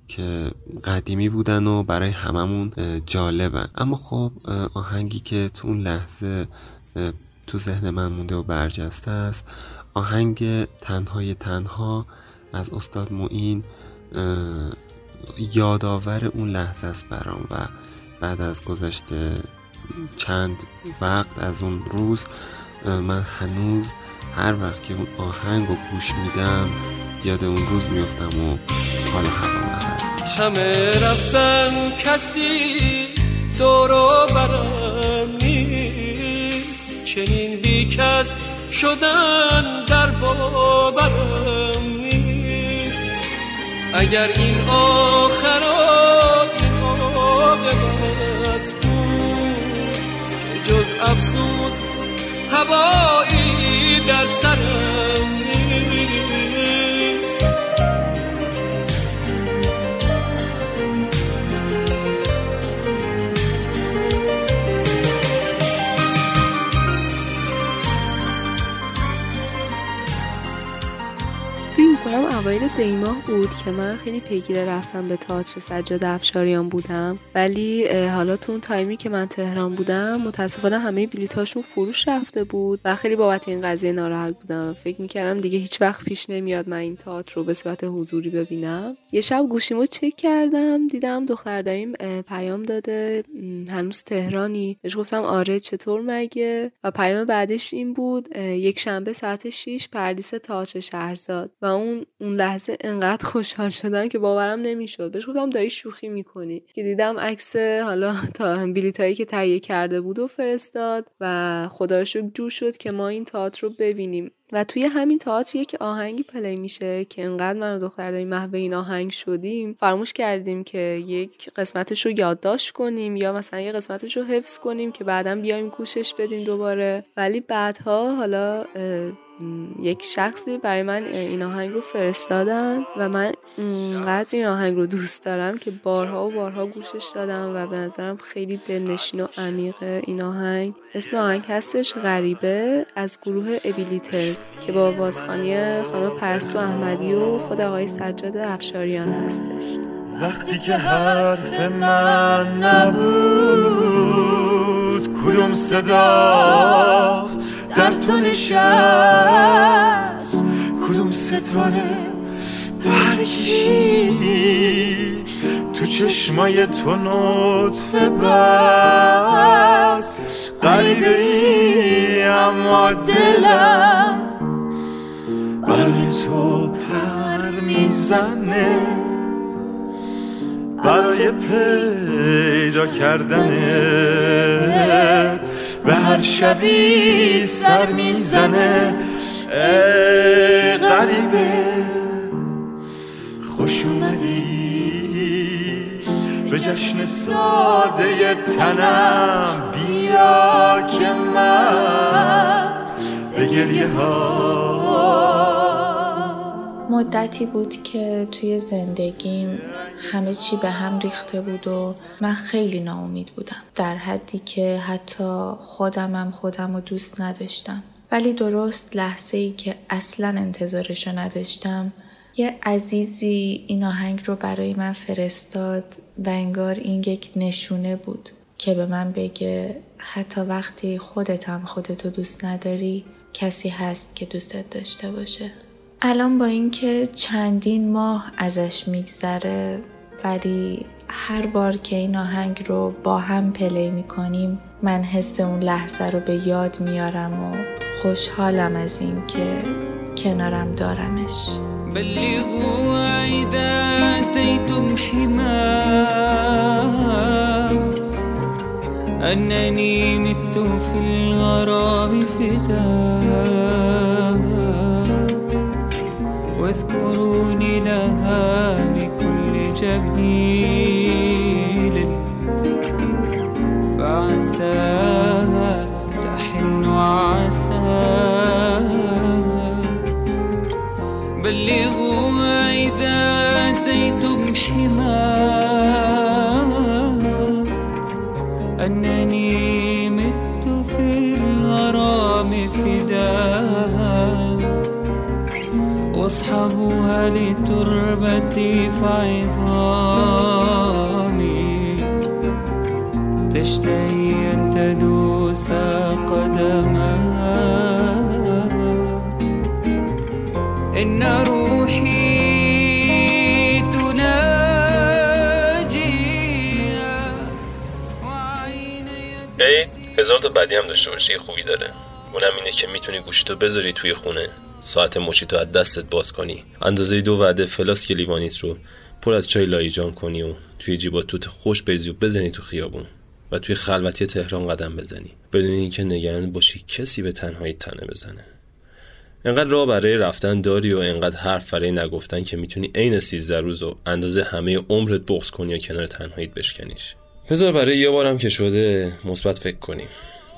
که قدیمی بودن و برای هممون جالبن. اما خب آهنگی که تو اون لحظه تو ذهن من مونده و برجسته است آهنگ تنهای تنها از استاد معین یادآور اون لحظه است برام و بعد از گذشته چند وقت از اون روز من هنوز هر وقت که اون آهنگ رو گوش میدم یاد اون روز میفتم و حالا هوا میشه همه رفتن کسی دورو برم نیست. چنین بیکس شدن در نیست اگر این آخرات عاقبت بود که جز افسوس هوایی در سرم دیماه بود که من خیلی پیگیر رفتم به تئاتر سجاد افشاریان بودم. ولی حالا تو اون تایمی که من تهران بودم متاسفانه همه بلیتاشون فروش رفته بود و خیلی بابت این قضیه ناراحت بودم. فکر می‌کردم دیگه هیچ وقت پیش نمیاد من این تئاتر رو به صورت حضوری ببینم. یه شب گوشیمو چک کردم دیدم دختر داییم پیام داده هنوز تهرانی. بهش گفتم آره چطور مگه؟ و پیام بعدش این بود یک شنبه ساعت 6 پردیس تئاتر شهرزاد. و اون اون لحظه انقدر خوشحال شدم که باورم نمی‌شد. بهش گفتم داری شوخی می‌کنی. که دیدم عکس حالا تا بلیتایی که تهیه کرده بود و فرستاد و خدا رو شد که ما این تئاتر رو ببینیم. و توی همین تئاتر یک آهنگی پلی میشه که انقدر من و دختر داریم محو این آهنگ شدیم. فراموش کردیم که یک قسمتش رو یادداشت کنیم یا مثلا یه قسمتش رو حفظ کنیم که بعدا بیایم گوشش بدیم دوباره. ولی بعدها حالا یک شخصی برای من این آهنگ رو فرستادن و من اونقدر این آهنگ رو دوست دارم که بارها و بارها گوشش دادم و به نظرم خیلی دلنشین و عمیق این آهنگ. اسم آهنگ هستش غریبه از گروه ابیلیترز که با بازخانی خانم پرستو احمدی و خود آقای سجاد افشاریان هستش. وقتی که حرف من نبود کدوم صدا در تو نشست کدوم ستاره پرشید تو چشمای تو نطفه بست. غریبه ای اما دلم برای تو پر می‌زنه. برای پیدا کردنت به هر شبی سر می‌زنه. ای غریبه خوش اومدی. به جشن ساده تنم بیا که من به گریه ها مدتی بود که توی زندگیم همه چی به هم ریخته بود و من خیلی ناامید بودم. در حدی که حتی خودمم خودم رو دوست نداشتم. ولی درست لحظه ای که اصلا انتظارشو نداشتم یه عزیزی این آهنگ رو برای من فرستاد و انگار این یک نشونه بود که به من بگه حتی وقتی خودت هم خودتو دوست نداری کسی هست که دوستت داشته باشه. الان با اینکه چندین ماه ازش میگذره ولی هر بار که این آهنگ رو با هم پلی می‌کنیم من حس اون لحظه رو به یاد میارم و خوشحالم از اینکه کنارم دارمش. بلغوا مت في الغرام فداء واذكروني لها بكل جميل. فعساها تحن عساها بلغوا إذا لتربتي فعظامي تشتهي أن تدوس قدمها إن روحي تناجي ای هزار تا بدی هم داشته باشی خوبی داره. اونم اینه که می‌تونی گوشیتو بذاری توی خونه. ساعت مشیتو از دستت باز کنی. اندازه دو وعده فلاسک لیوانیت رو پر از چای لایجان کنی و توی جیبات توت خوش بریزی و بزنی تو خیابون و توی خلوتی تهران قدم بزنی. بدون اینکه نگران باشی کسی به تنهایی تنه بزنه. انقدر راه برای رفتن داری و انقدر حرف برای نگفتن که می‌تونی عین 13 روز و اندازه همه عمرت بغض کنی یا کنار تنهاییت بشکنیش. بذار برای یه بارم که شده مثبت فکر کنیم.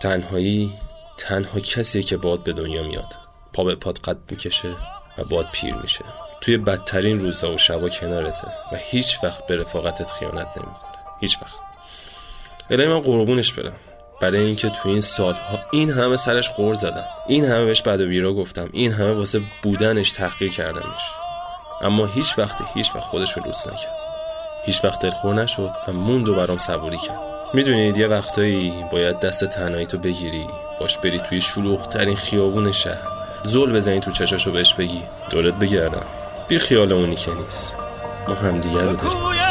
تنهایی تنها کسیه که باد به دنیا میاد. پا به پات قد می‌کشه و باد پیر میشه. توی بدترین روزا و شبا کنارته و هیچ وقت به رفاقتت خیانت نمی‌کنه. هیچ وقت. الهی من قربونش برم. برای اینکه تو این سالها این همه سرش قور زدم. این همه بهش بد و بیرا گفتم. این همه واسه بودنش تحقیر کردمش. اما هیچ وقت هیچ وقت خودش رو دوست نکرد. هیچ وقت دلخور نشد و موند و برام صبوری کرد. می‌دونید یه وقتایی باید دست تنهایی تو بگیری باش بری توی شلوغ ترین خیابون شهر. زل بزنی تو چشاشو بهش بگی. دورت بگردم. بی خیال اونی که نیست. ما همدیگه رو داریم.